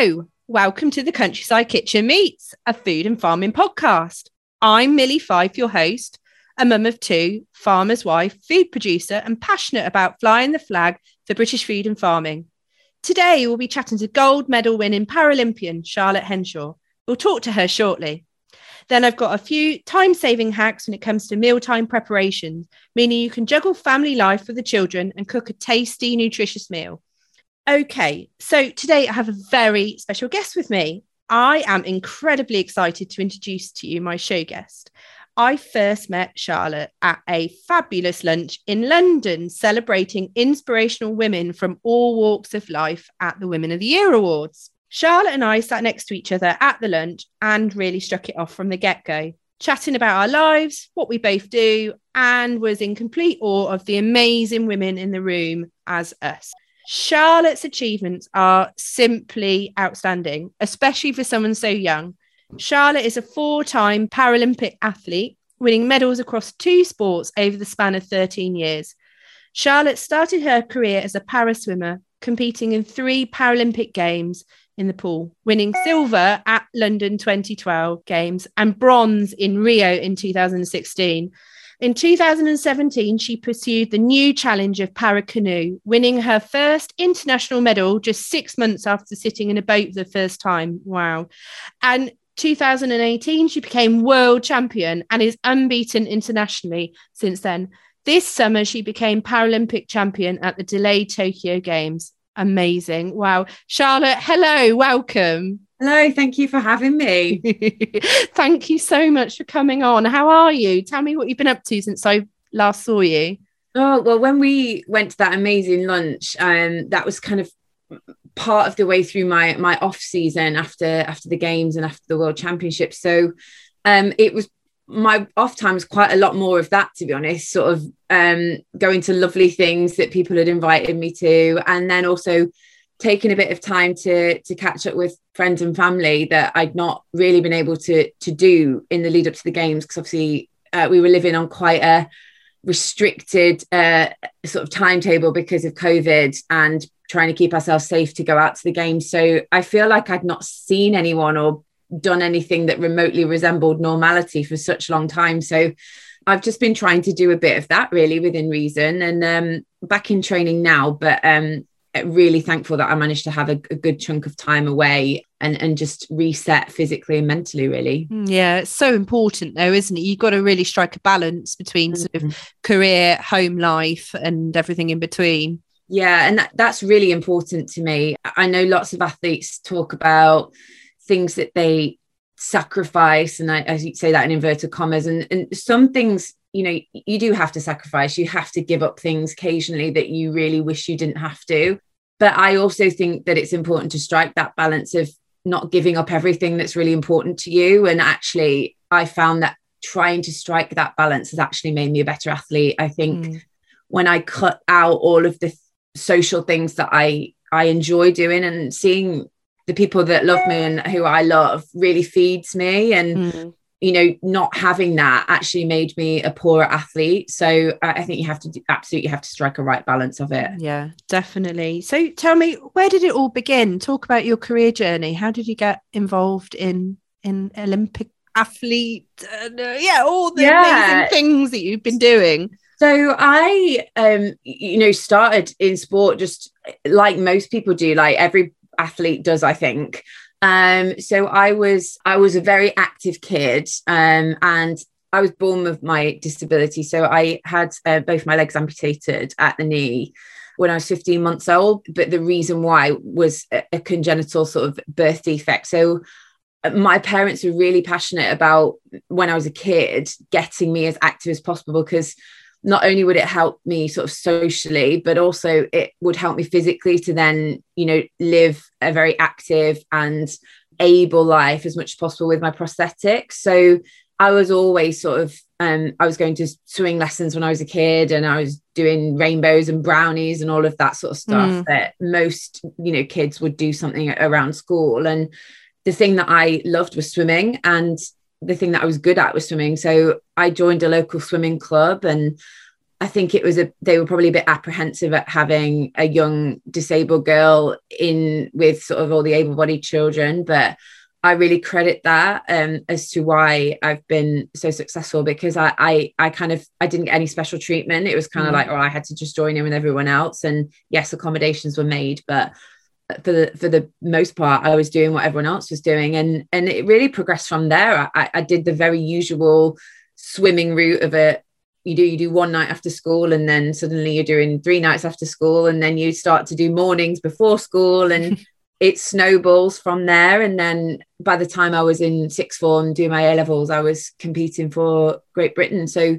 Hello, welcome to the Countryside Kitchen Meets, a food and farming podcast. I'm Milly Fyfe, your host, a mum of two, farmer's wife, food producer, and passionate about flying the flag for British food and farming. Today, we'll be chatting to gold medal winning Paralympian Charlotte Henshaw. We'll talk to her shortly. Then I've got a few time saving hacks when it comes to mealtime preparations, meaning you can juggle family life with the children and cook a tasty, nutritious meal. Okay, so today I have a very special guest with me. I am incredibly excited to introduce to you my show guest. I first met Charlotte at a fabulous lunch in London celebrating inspirational women from all walks of life at the Women of the Year Awards. Charlotte and I sat next to each other at the lunch and really struck it off from the get go, chatting about our lives, what we both do, and was in complete awe of the amazing women in the room as us. Charlotte's achievements are simply outstanding, especially for someone so young. Charlotte is a four time Paralympic athlete, winning medals across two sports over the span of 13 years. Charlotte started her career as a para swimmer, competing in three Paralympic Games in the pool, winning silver at London 2012 Games and bronze in Rio in 2016. In 2017, she pursued the new challenge of para canoe, winning her first international medal just six months after sitting in a boat for the first time. Wow. And 2018, she became world champion and is unbeaten internationally since then. This summer, she became Paralympic champion at the delayed Tokyo Games. Amazing. Wow. Charlotte, hello, welcome. Hello, thank you for having me. thank you so much for coming on. How are you? Tell me what you've been up to since I last saw you. Oh, well, when we went to that amazing lunch, um, that was kind of part of the way through my my off season after after the games and after the world championship. So um it was my off time was quite a lot more of that to be honest sort of um going to lovely things that people had invited me to and then also taken a bit of time to to catch up with friends and family that I'd not really been able to to do in the lead up to the games because obviously uh, we were living on quite a restricted uh, sort of timetable because of COVID and trying to keep ourselves safe to go out to the games. So I feel like I'd not seen anyone or done anything that remotely resembled normality for such a long time. So I've just been trying to do a bit of that really within reason and um, back in training now. But um, really thankful that I managed to have a, a, good chunk of time away and and just reset physically and mentally really. Mm, yeah it's so important though isn't it? You've got to really strike a balance between sort of mm-hmm. career home life and everything in between. Yeah and that, that's really important to me. I know lots of athletes talk about things that they sacrifice and I, as you say that in inverted commas and, and some things you know you do have to sacrifice. You have to give up things occasionally that you really wish you didn't have to. But i also think that it's important to strike that balance of not giving up everything that's really important to you. And actually i found that trying to strike that balance has actually made me a better athlete. I think mm. when i cut out all of the social things that i i enjoy doing and seeing the people that love me and who i love really feeds me. And mm you know not having that actually made me a poorer athlete. So i think you have to absolutely have to strike a right balance of it. Yeah definitely. So tell me where did it all begin? Talk about your career journey. How did you get involved in in olympic athlete uh, yeah all the yeah. amazing things that you've been doing? So i um you know started in sport just like most people do like every athlete does i think um, so I was I was a very active kid, um, and I was born with my disability. So I had uh, both my legs amputated at the knee when I was 15 months old. But the reason why was a, a congenital sort of birth defect. So uh, my parents were really passionate about when I was a kid getting me as active as possible because not only would it help me sort of socially, but also it would help me physically to then, you know, live a very active and able life as much as possible with my prosthetics. So I was always sort of, um, I was going to swimming lessons when I was a kid and I was doing rainbows and brownies and all of that sort of stuff mm. that most, you know, kids would do something around school. And the thing that I loved was swimming. And the thing that I was good at was swimming. So I joined a local swimming club and I think it was a they were probably a bit apprehensive at having a young disabled girl in with sort of all the able-bodied children, but I really credit that um, as to why I've been so successful because I, I I kind of I didn't get any special treatment. It was kind of mm. like, oh, I had to just join in with everyone else. And yes, accommodations were made, but for the for the most part, I was doing what everyone else was doing, and and it really progressed from there. I, I did the very usual swimming route of it. You do you do one night after school, and then suddenly you're doing three nights after school, and then you start to do mornings before school, and it snowballs from there. And then by the time I was in sixth form doing my A levels, I was competing for Great Britain. So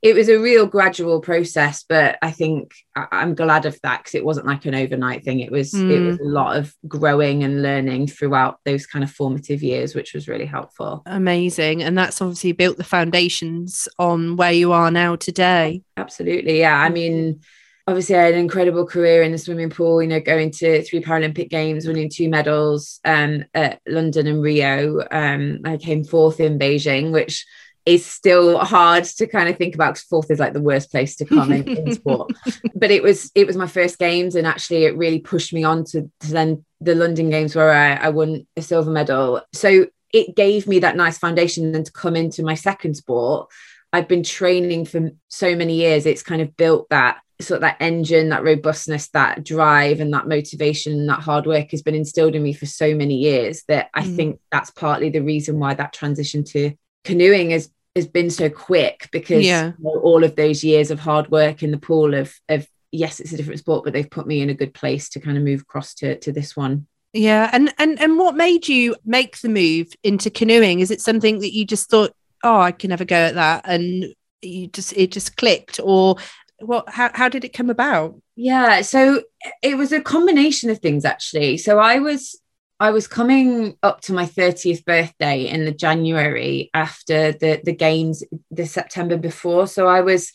it was a real gradual process, but I think I'm glad of that because it wasn't like an overnight thing. It was mm. it was a lot of growing and learning throughout those kind of formative years, which was really helpful. Amazing, and that's obviously built the foundations on where you are now today. Absolutely, yeah. I mean, obviously I had an incredible career in the swimming pool, you know, going to three Paralympic games, winning two medals um, at London and Rio. Um, I came fourth in Beijing, which is still hard to kind of think about because fourth is like the worst place to come in, in sport. But it was it was my first games and actually it really pushed me on to, to then the London games where I, I won a silver medal. So it gave me that nice foundation then to come into my second sport. I've been training for so many years. It's kind of built that sort of that engine, that robustness, that drive, and that motivation, and that hard work has been instilled in me for so many years that I mm. think that's partly the reason why that transition to canoeing has has been so quick because yeah. you know, all of those years of hard work in the pool of of yes, it's a different sport, but they've put me in a good place to kind of move across to to this one. Yeah, and and and what made you make the move into canoeing? Is it something that you just thought, oh, I can never go at that, and you just it just clicked, or what how, how did it come about yeah so it was a combination of things actually so i was i was coming up to my 30th birthday in the january after the the games the september before so i was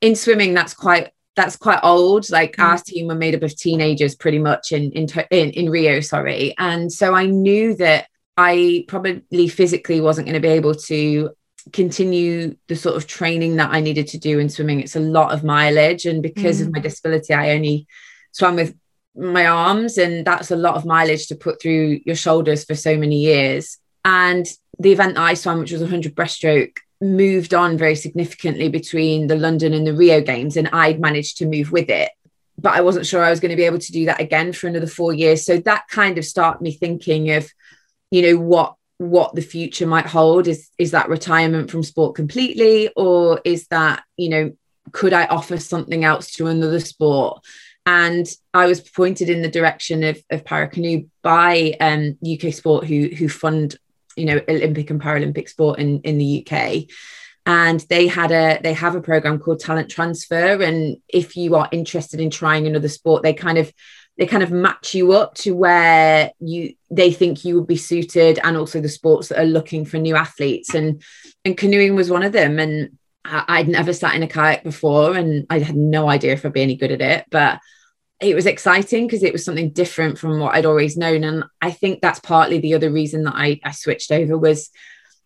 in swimming that's quite that's quite old like mm. our team were made up of teenagers pretty much in, in in in rio sorry and so i knew that I probably physically wasn't going to be able to continue the sort of training that I needed to do in swimming. It's a lot of mileage. And because mm. of my disability, I only swam with my arms, and that's a lot of mileage to put through your shoulders for so many years. And the event that I swam, which was 100 breaststroke, moved on very significantly between the London and the Rio games, and I'd managed to move with it. But I wasn't sure I was going to be able to do that again for another four years. So that kind of started me thinking of, you know, what what the future might hold is is that retirement from sport completely or is that you know could i offer something else to another sport and i was pointed in the direction of, of paracanoe by um, uk sport who who fund you know olympic and paralympic sport in in the uk and they had a they have a program called talent transfer. And if you are interested in trying another sport they kind of they kind of match you up to where you they think you would be suited and also the sports that are looking for new athletes. And and canoeing was one of them. And I'd never sat in a kayak before and I had no idea if I'd be any good at it. But it was exciting because it was something different from what I'd always known. And I think that's partly the other reason that I, I switched over was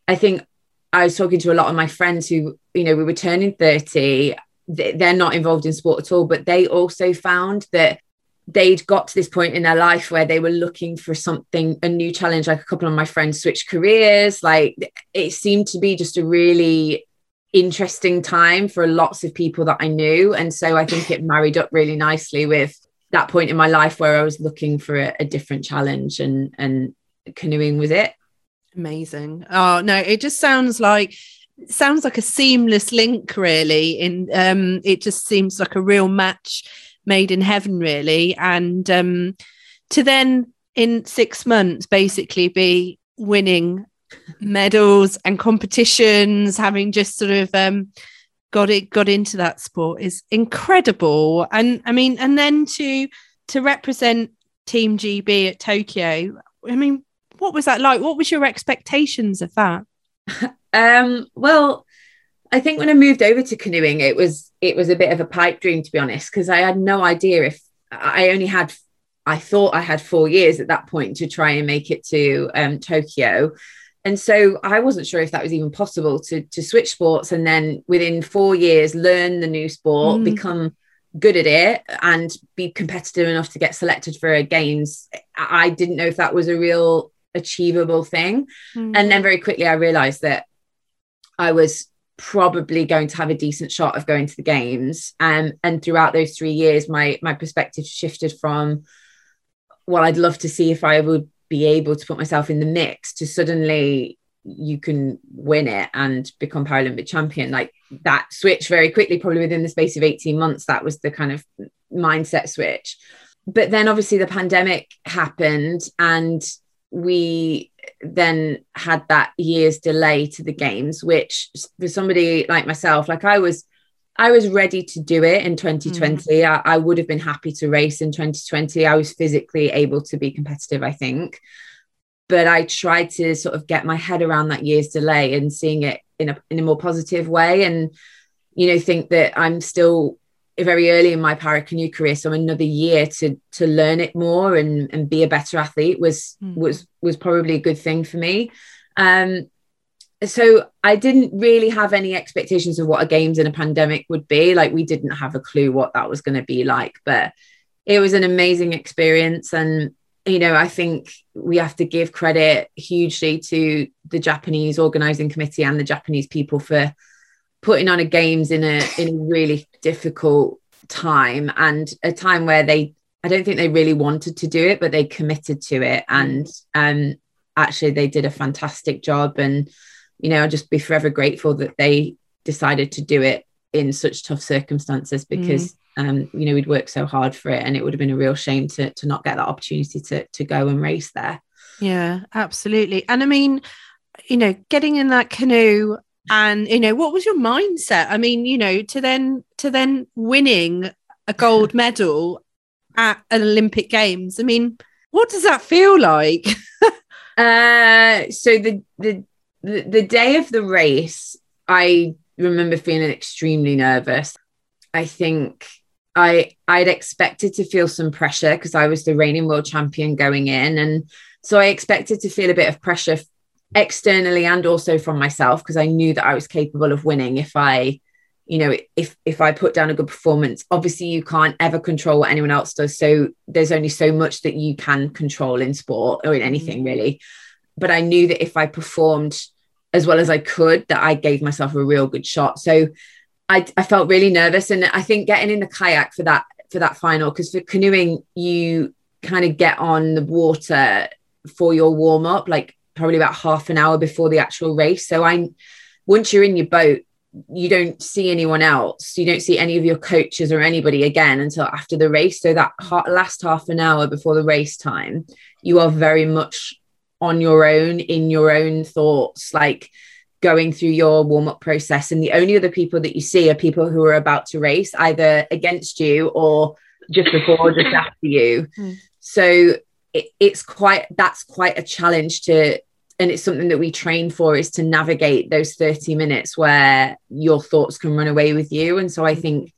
I think I was talking to a lot of my friends who you know we were turning 30 they're not involved in sport at all but they also found that they'd got to this point in their life where they were looking for something a new challenge. Like a couple of my friends switched careers. Like it seemed to be just a really interesting time for lots of people that I knew. And so I think it married up really nicely with that point in my life where I was looking for a, a different challenge and and canoeing was it amazing oh no it just sounds like sounds like a seamless link really in um it just seems like a real match made in heaven, really. And um, to then in six months basically be winning medals and competitions, having just sort of um, got it got into that sport is incredible. And I mean, and then to to represent Team GB at Tokyo, I mean, what was that like? What was your expectations of that? um, well, I think when I moved over to canoeing, it was it was a bit of a pipe dream to be honest, because I had no idea if I only had I thought I had four years at that point to try and make it to um, Tokyo. And so I wasn't sure if that was even possible to to switch sports and then within four years learn the new sport, mm. become good at it, and be competitive enough to get selected for games. I didn't know if that was a real achievable thing, mm. and then very quickly I realized that I was probably going to have a decent shot of going to the games. Um, and throughout those three years, my my perspective shifted from well, I'd love to see if I would be able to put myself in the mix to suddenly you can win it and become Paralympic champion. Like that switch very quickly, probably within the space of 18 months, that was the kind of mindset switch. But then obviously the pandemic happened and we then had that year's delay to the games, which for somebody like myself, like I was, I was ready to do it in 2020. Mm. I, I, would have been happy to race in 2020. I was physically able to be competitive, I think. But I tried to sort of get my head around that year's delay and seeing it in a in a more positive way. And, you know, think that I'm still very early in my para canoe career so another year to to learn it more and and be a better athlete was mm. was was probably a good thing for me um so i didn't really have any expectations of what a games in a pandemic would be like we didn't have a clue what that was going to be like but it was an amazing experience and you know i think we have to give credit hugely to the japanese organizing committee and the japanese people for putting on a games in a in a really difficult time and a time where they I don't think they really wanted to do it, but they committed to it. And um actually they did a fantastic job. And, you know, I'll just be forever grateful that they decided to do it in such tough circumstances because mm. um, you know, we'd worked so hard for it and it would have been a real shame to to not get that opportunity to to go and race there. Yeah, absolutely. And I mean, you know, getting in that canoe and you know what was your mindset i mean you know to then to then winning a gold medal at an olympic games i mean what does that feel like uh so the, the the the day of the race i remember feeling extremely nervous. I think i i'd expected to feel some pressure because i was the reigning world champion going in. And so i expected to feel a bit of pressure externally and also from myself because I knew that I was capable of winning if I you know if if I put down a good performance. Obviously you can't ever control what anyone else does. So there's only so much that you can control in sport or in anything mm-hmm. really. But I knew that if I performed as well as I could that I gave myself a real good shot so I, I felt really nervous and I think getting in the kayak for that for that final because for canoeing you kind of get on the water for your warm up like probably about half an hour before the actual race. So I, once you're in your boat, you don't see anyone else. You don't see any of your coaches or anybody again until after the race. So that last half an hour before the race time, you are very much on your own in your own thoughts, like going through your warm up process. And the only other people that you see are people who are about to race, either against you or just before or just after you. Mm. So it, it's quite that's quite a challenge to and it's something that we train for is to navigate those 30 minutes where your thoughts can run away with you and so i think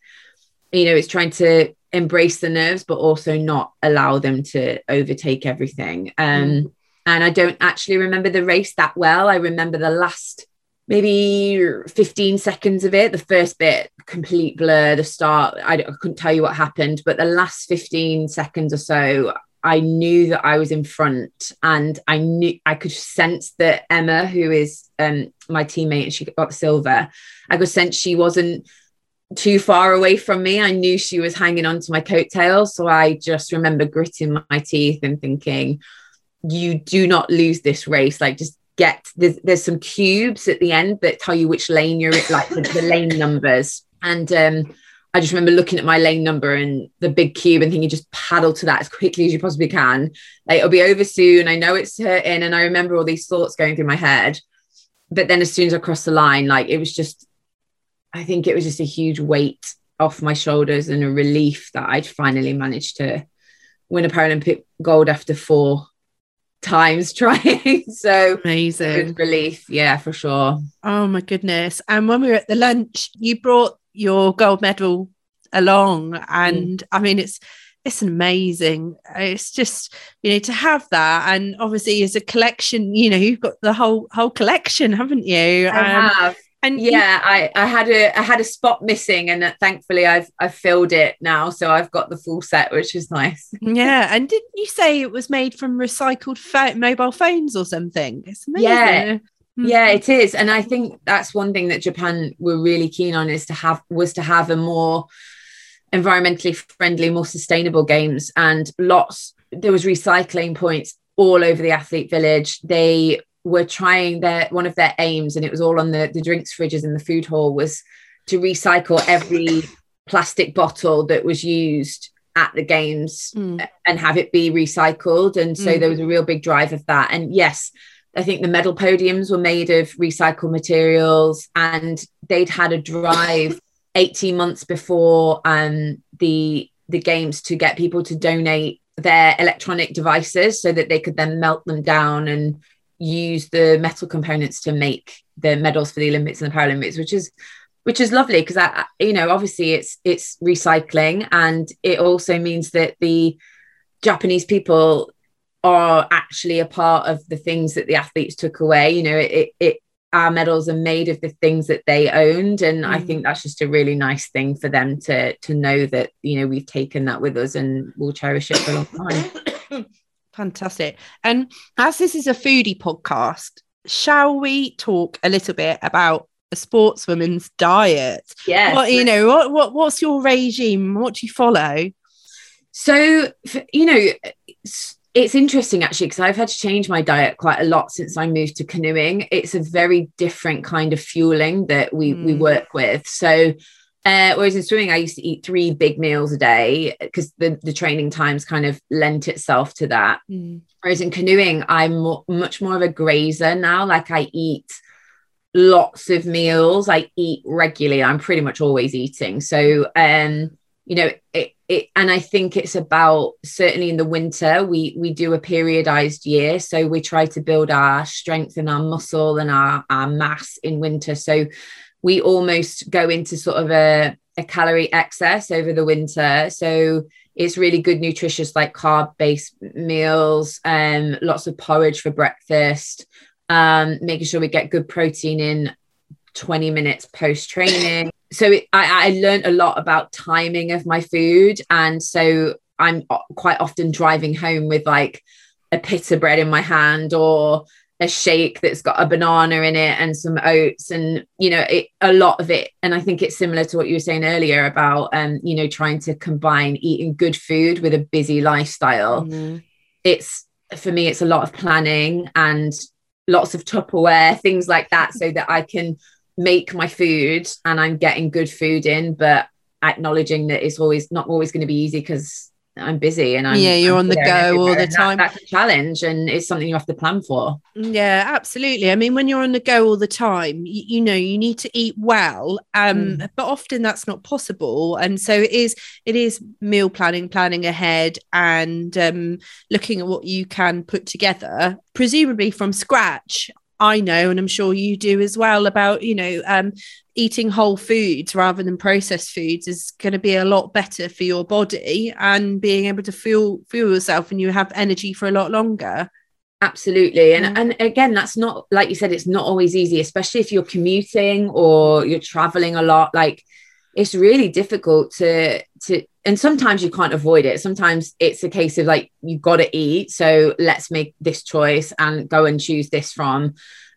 you know it's trying to embrace the nerves but also not allow them to overtake everything um mm. And i don't actually remember the race that well i remember the last maybe 15 seconds of it the first bit complete blur the start I, I couldn't tell you what happened but the last 15 seconds or so I knew that I was in front and I knew I could sense that Emma, who is um, my teammate and she got silver, I could sense she wasn't too far away from me. I knew she was hanging on to my coattails. So I just remember gritting my teeth and thinking, you do not lose this race. Like just get there's, there's some cubes at the end that tell you which lane you're in, like the, the lane numbers. And um I just remember looking at my lane number and the big cube and thinking, just paddle to that as quickly as you possibly can. Like, it'll be over soon. I know it's hurting. And I remember all these thoughts going through my head. But then as soon as I crossed the line, like it was just, I think it was just a huge weight off my shoulders and a relief that I'd finally managed to win a Paralympic gold after four times trying. so amazing relief. Yeah, for sure. Oh my goodness. And when we were at the lunch, you brought your gold medal along and mm. i mean it's it's amazing. It's just you know to have that, and obviously as a collection, you know you've got the whole whole collection, haven't you? I um, have. And yeah, I, I had a I had a spot missing, and thankfully I've I've filled it now, so I've got the full set, which is nice. yeah, and didn't you say it was made from recycled fo- mobile phones or something? It's amazing. Yeah, Mm. Yeah, it is. And I think that's one thing that Japan were really keen on is to have was to have a more environmentally friendly, more sustainable games. And lots there was recycling points all over the athlete village. They were trying their one of their aims, and it was all on the, the drinks fridges in the food hall, was to recycle every plastic bottle that was used at the games mm. and have it be recycled. And so mm. there was a real big drive of that. And yes, I think the medal podiums were made of recycled materials, and they'd had a drive 18 months before um, the the games to get people to donate their electronic devices so that they could then melt them down and use the metal components to make the medals for the Olympics and the Paralympics, which is which is lovely because I you know obviously it's it's recycling and it also means that the Japanese people are actually a part of the things that the athletes took away. You know, it, it our medals are made of the things that they owned, and mm. I think that's just a really nice thing for them to to know that you know we've taken that with us and we'll cherish it for a long time. Fantastic. And as this is a foodie podcast, shall we talk a little bit about a sportswoman's diet? Yeah. What you know, what what what's your regime? What do you follow? So, you know, it's interesting actually because I've had to change my diet quite a lot since I moved to canoeing. It's a very different kind of fueling that we mm. we work with. So uh, whereas in swimming, I used to eat three big meals a day because the, the training times kind of lent itself to that. Mm. Whereas in canoeing, I'm mo- much more of a grazer now. Like I eat lots of meals. I eat regularly. I'm pretty much always eating. So um, you know, it, it, and I think it's about certainly in the winter we we do a periodized year, so we try to build our strength and our muscle and our our mass in winter. So we almost go into sort of a a calorie excess over the winter. So it's really good, nutritious, like carb based meals, um, lots of porridge for breakfast, um, making sure we get good protein in 20 minutes post training so it, I, I learned a lot about timing of my food and so i'm quite often driving home with like a pita bread in my hand or a shake that's got a banana in it and some oats and you know it, a lot of it and i think it's similar to what you were saying earlier about um you know trying to combine eating good food with a busy lifestyle mm-hmm. it's for me it's a lot of planning and lots of tupperware things like that so that i can make my food and I'm getting good food in, but acknowledging that it's always not always going to be easy because I'm busy and I'm yeah, you're I'm on the go all the time. That, that's a challenge and it's something you have to plan for. Yeah, absolutely. I mean, when you're on the go all the time, you, you know, you need to eat well, um, mm. but often that's not possible. And so it is, it is meal planning, planning ahead, and um, looking at what you can put together, presumably from scratch. I know, and I'm sure you do as well, about you know um, eating whole foods rather than processed foods is going to be a lot better for your body and being able to fuel fuel yourself, and you have energy for a lot longer. Absolutely, and and again, that's not like you said, it's not always easy, especially if you're commuting or you're traveling a lot. Like it's really difficult to to and sometimes you can't avoid it. Sometimes it's a case of like you've got to eat so let's make this choice and go and choose this from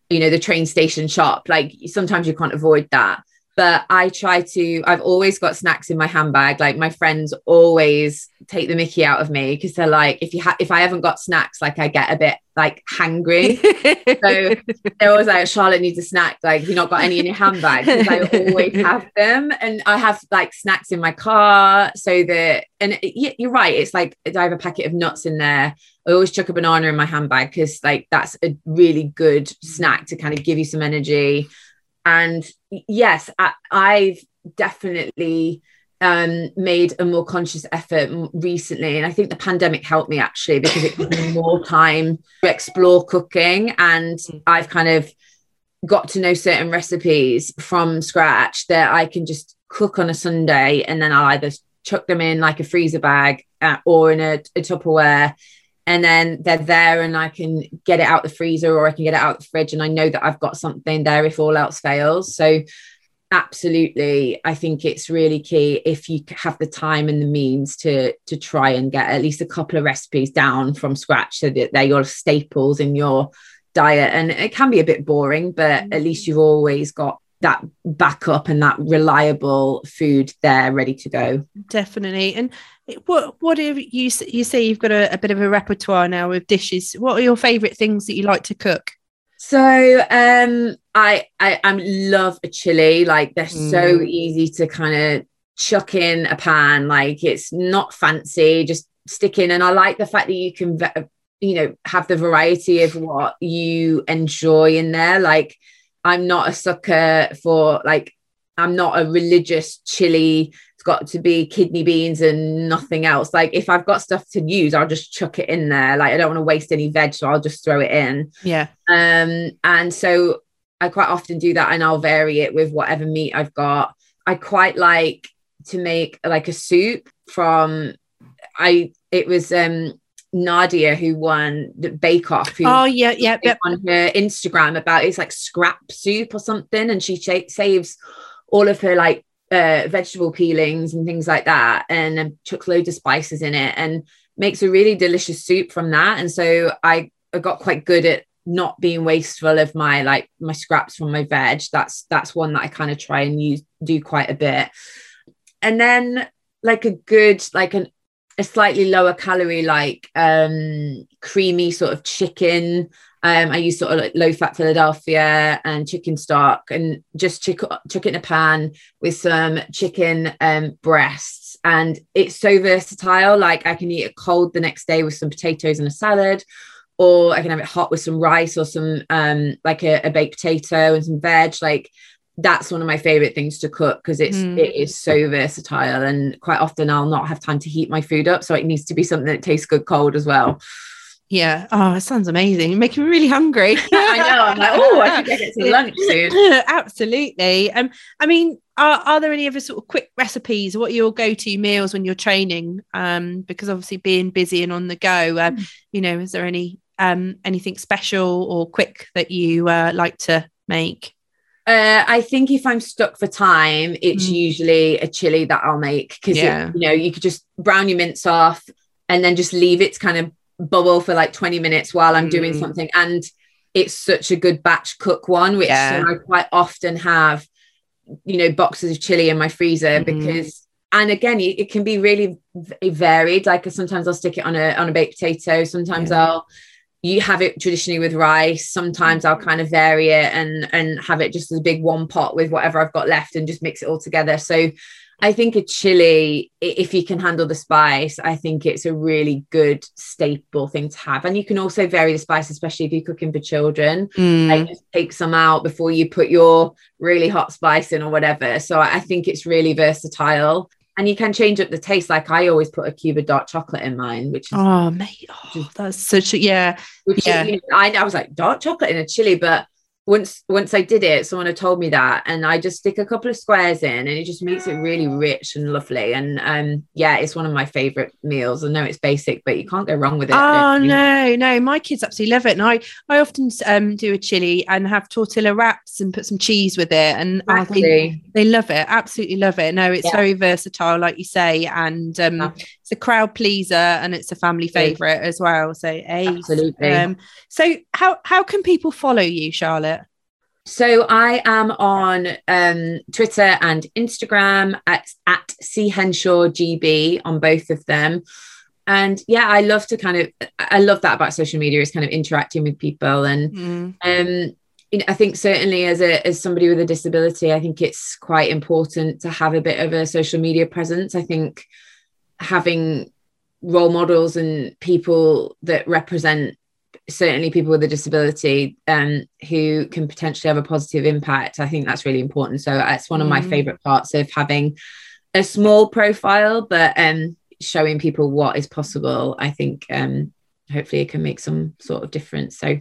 you know the train station shop. Like sometimes you can't avoid that but I try to, I've always got snacks in my handbag. Like my friends always take the mickey out of me because they're like, if you have, if I haven't got snacks, like I get a bit like hangry. so they're always like, Charlotte needs a snack. Like, you not got any in your handbag? Because I always have them. And I have like snacks in my car so that, and it, you're right. It's like I have a packet of nuts in there. I always chuck a banana in my handbag because like that's a really good snack to kind of give you some energy and yes I, have definitely um, made a more conscious effort recently. And i think the pandemic helped me actually because it gave me more time to explore cooking. And mm. i've kind of got to know certain recipes from scratch that i can just cook on a sunday. And then i'll either chuck them in like a freezer bag uh, or in a, a Tupperware and then they're there and I can get it out the freezer or I can get it out the fridge and I know that I've got something there if all else fails. So absolutely I think it's really key if you have the time and the means to to try and get at least a couple of recipes down from scratch so that they're your staples in your diet. And it can be a bit boring but at mm-hmm. least you've always got that backup and that reliable food there ready to go. Definitely. And what what do you you say you've got a, a bit of a repertoire now with dishes? What are your favorite things that you like to cook? So um I I I love a chili. Like they're mm. so easy to kind of chuck in a pan. Like it's not fancy just stick in. And I like the fact that you can you know have the variety of what you enjoy in there. Like I'm not a sucker for like I'm not a religious chili. Got to be kidney beans and nothing else. Like if I've got stuff to use, I'll just chuck it in there. Like I don't want to waste any veg, so I'll just throw it in. Yeah. Um, and so I quite often do that and I'll vary it with whatever meat I've got. I quite like to make like a soup from I it was um Nadiya who won the Bake Off. oh yeah, yeah, yeah. On her Instagram about it's like scrap soup or something, and she sh- saves all of her like uh, vegetable peelings and things like that, and um, chucks loads of spices in it, and makes a really delicious soup from that. And so I, I got quite good at not being wasteful of my like my scraps from my veg. That's that's one that I kind of try and use do quite a bit. And then like a good like an a slightly lower calorie, like um, creamy sort of chicken. Um, I use sort of like low fat Philadelphia and chicken stock and just chuck, chuck it in a pan with some chicken um, breasts. And it's so versatile. Like I can eat it cold the next day with some potatoes and a salad, or I can have it hot with some rice or some um, like a, a baked potato and some veg. Like that's one of my favorite things to cook because it's mm. it is so versatile and quite often I'll not have time to heat my food up so it needs to be something that tastes good cold as well. Yeah. Oh, it sounds amazing. You're making me really hungry. I know. I'm like, oh, I should get to lunch soon. Absolutely. Um, I mean, are, are there any other sort of quick recipes? What are your go-to meals when you're training? Um, because obviously being busy and on the go, um, mm. you know, is there any um anything special or quick that you uh, like to make? Uh, I think if I'm stuck for time, it's mm. usually a chili that I'll make because yeah. you know you could just brown your mince off and then just leave it to kind of bubble for like 20 minutes while I'm mm. doing something. And it's such a good batch cook one, which yeah. I quite often have, you know, boxes of chili in my freezer mm. because and again it can be really varied like sometimes i'll stick it on a on a baked potato sometimes yeah. i'll you have it traditionally with rice sometimes i'll kind of vary it and and have it just as a big one pot with whatever i've got left and just mix it all together so i think a chili if you can handle the spice i think it's a really good staple thing to have and you can also vary the spice especially if you're cooking for children mm. like just take some out before you put your really hot spice in or whatever so i think it's really versatile and you can change up the taste. Like I always put a cube of dark chocolate in mine, which is oh mate, oh, that's such a yeah, yeah. Is, you know, I, I was like dark chocolate in a chili, but once once I did it, someone had told me that, and I just stick a couple of squares in, and it just makes it really rich and lovely. And um, yeah, it's one of my favorite meals. I know it's basic, but you can't go wrong with it. Oh no, no, my kids absolutely love it, and I I often um, do a chili and have tortilla wraps and put some cheese with it, and exactly. they, they love it, absolutely love it. No, it's yeah. very versatile, like you say, and um, yeah. it's a crowd pleaser, and it's a family favorite as well. So, absolutely. Um, so how how can people follow you, Charlotte? So I am on um, Twitter and Instagram at, at C Henshaw GB on both of them. And yeah, I love to kind of, I love that about social media is kind of interacting with people. And mm. um, you know, I think certainly as a as somebody with a disability, I think it's quite important to have a bit of a social media presence. I think having role models and people that represent certainly people with a disability um, who can potentially have a positive impact. I think that's really important. So it's one of my mm. favorite parts of having a small profile, but um, showing people what is possible. I think um, hopefully it can make some sort of difference. So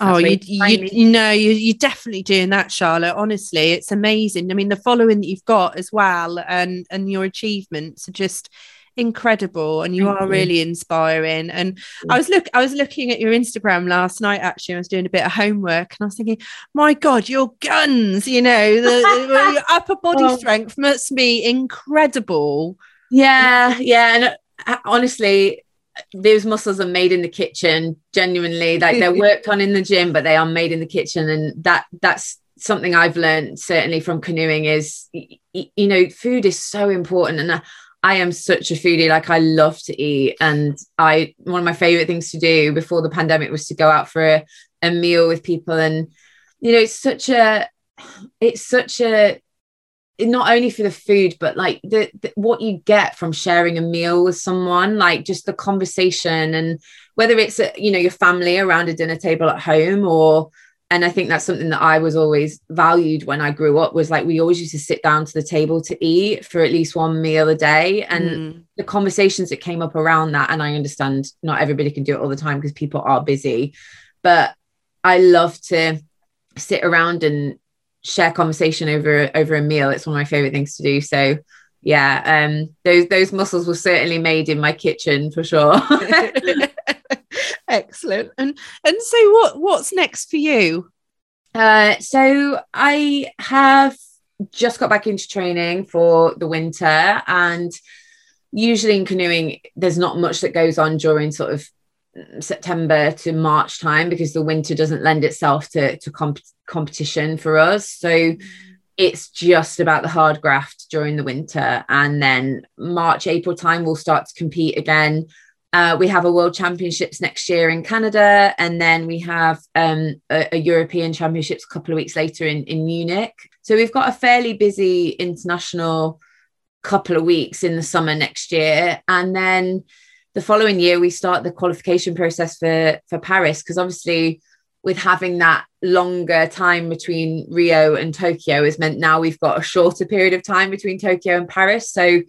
oh, you, you, you know, you, you're definitely doing that, Charlotte. Honestly, it's amazing. I mean, the following that you've got as well, and and your achievements are just incredible and you Thank are you. really inspiring and i was look i was looking at your instagram last night actually i was doing a bit of homework and i was thinking my god your guns you know the, your upper body oh. strength must be incredible yeah yeah and uh, honestly those muscles are made in the kitchen genuinely like they're worked on in the gym but they are made in the kitchen and that that's something i've learned certainly from canoeing is you know food is so important and I am such a foodie. Like I love to eat, and I one of my favorite things to do before the pandemic was to go out for a, a meal with people. And you know, it's such a, it's such a, not only for the food, but like the, the what you get from sharing a meal with someone, like just the conversation, and whether it's a, you know your family around a dinner table at home or and I think that's something that I was always valued when I grew up was like we always used to sit down to the table to eat for at least one meal a day. And mm. the conversations that came up around that and I understand not everybody can do it all the time because people are busy but I love to sit around and share conversation over over a meal. It's one of my favorite things to do. So yeah um those those muscles were certainly made in my kitchen for sure Excellent. And and so what what's next for you? Uh, so I have just got back into training for the winter and usually in canoeing there's not much that goes on during sort of September to March time because the winter doesn't lend itself to, to comp- competition for us. So it's just about the hard graft during the winter. And then March, April time, we'll start to compete again uh, we have a World Championships next year in Canada, and then we have um, a, a, European Championships a couple of weeks later in, in Munich. So we've got a fairly busy international couple of weeks in the summer next year, and then the following year we start the qualification process for for Paris because obviously with having that longer time between Rio and Tokyo has meant now we've got a shorter period of time between Tokyo and Paris. So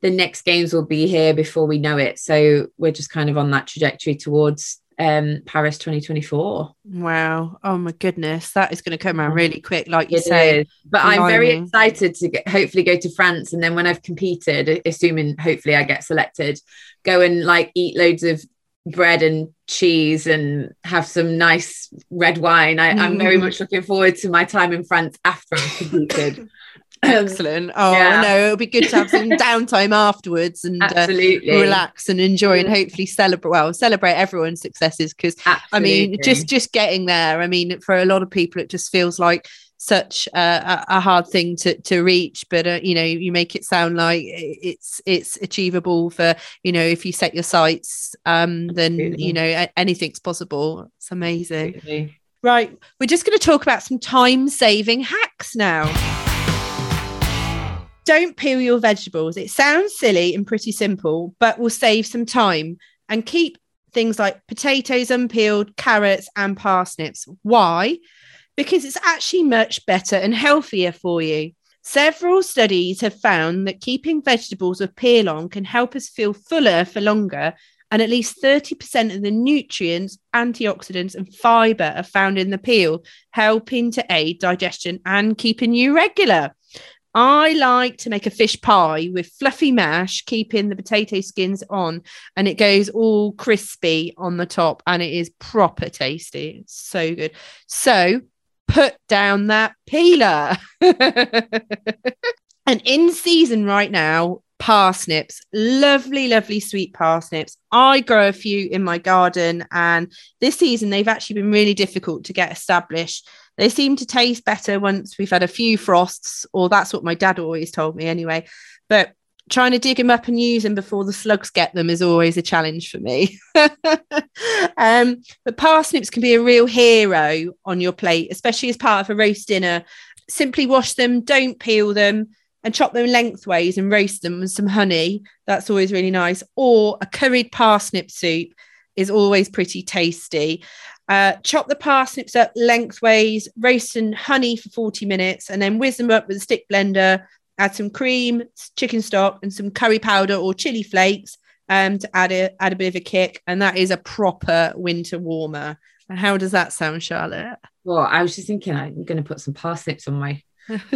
the next games will be here before we know it. So we're just kind of on that trajectory towards um, Paris 2024. Wow. Oh my goodness. That is going to come around really quick, like you it say. Is. But I'm very excited to get, hopefully go to France. And then when I've competed, assuming hopefully I get selected, go and like eat loads of bread and cheese and have some nice red wine. I, am very mm. much looking forward to my time in France after I've competed. Excellent. Oh yeah. no, it'll be good to have some downtime afterwards and uh, relax and enjoy and hopefully celebrate. Well, celebrate everyone's successes because I mean, just just getting there. I mean, for a lot of people, it just feels like such a, a hard thing to to reach. But uh, you know, you make it sound like it's it's achievable for you know if you set your sights, um, then Absolutely. you know anything's possible. It's amazing. Absolutely. Right, we're just going to talk about some time saving hacks now don't peel your vegetables. It sounds silly and pretty simple, but will save some time and keep things like potatoes unpeeled, carrots, and parsnips. Why? Because it's actually much better and healthier for you. Several studies have found that keeping vegetables with peel on can help us feel fuller for longer, and at least 30% of the nutrients, antioxidants, and fiber are found in the peel, helping to aid digestion and keeping you regular. I like to make a fish pie with fluffy mash, keeping the potato skins on, and it goes all crispy on the top, and it is proper tasty. It's so good. So put down that peeler. and in season right now, parsnips, lovely, lovely sweet parsnips. I grow a few in my garden, and this season they've actually been really difficult to get established they seem to taste better once we've had a few frosts, or that's what my dad always told me anyway. But trying to dig them up and use them before the slugs get them is always a challenge for me. um, but parsnips can be a real hero on your plate, especially as part of a roast dinner. Simply wash them, don't peel them, and chop them lengthways and roast them with some honey. That's always really nice. Or a curried parsnip soup is always pretty tasty. Uh, chop the parsnips up lengthways, roast in honey for 40 minutes, and then whiz them up with a stick blender. Add some cream, chicken stock, and some curry powder or chili flakes um, to add a, add a bit of a kick. And that is a proper winter warmer. How does that sound, Charlotte? Well, I was just thinking I'm going to put some parsnips on my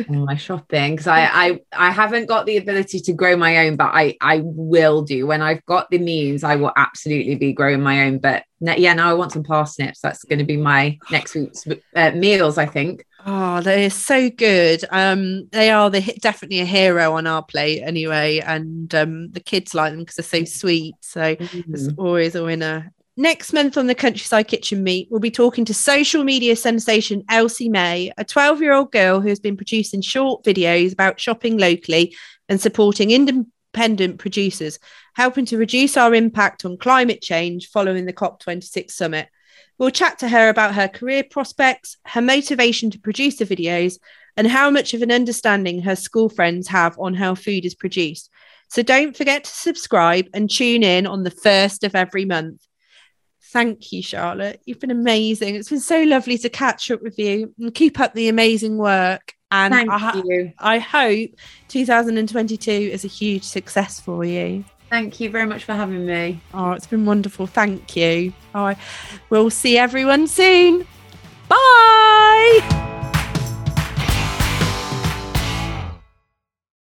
my shopping because I, I I haven't got the ability to grow my own, but I I will do when I've got the means. I will absolutely be growing my own. But yeah, now I want some parsnips. That's going to be my next week's uh, meals, I think. Oh, they are so good. Um, they are the definitely a hero on our plate anyway, and um, the kids like them because they're so sweet. So mm. it's always a winner. Next month on the Countryside Kitchen Meet, we'll be talking to social media sensation Elsie May, a 12 year old girl who has been producing short videos about shopping locally and supporting independent producers, helping to reduce our impact on climate change following the COP26 summit. We'll chat to her about her career prospects, her motivation to produce the videos, and how much of an understanding her school friends have on how food is produced. So don't forget to subscribe and tune in on the first of every month. Thank you, Charlotte. You've been amazing. It's been so lovely to catch up with you and keep up the amazing work. And Thank I, you. I hope 2022 is a huge success for you. Thank you very much for having me. Oh, it's been wonderful. Thank you. Oh, we'll see everyone soon. Bye.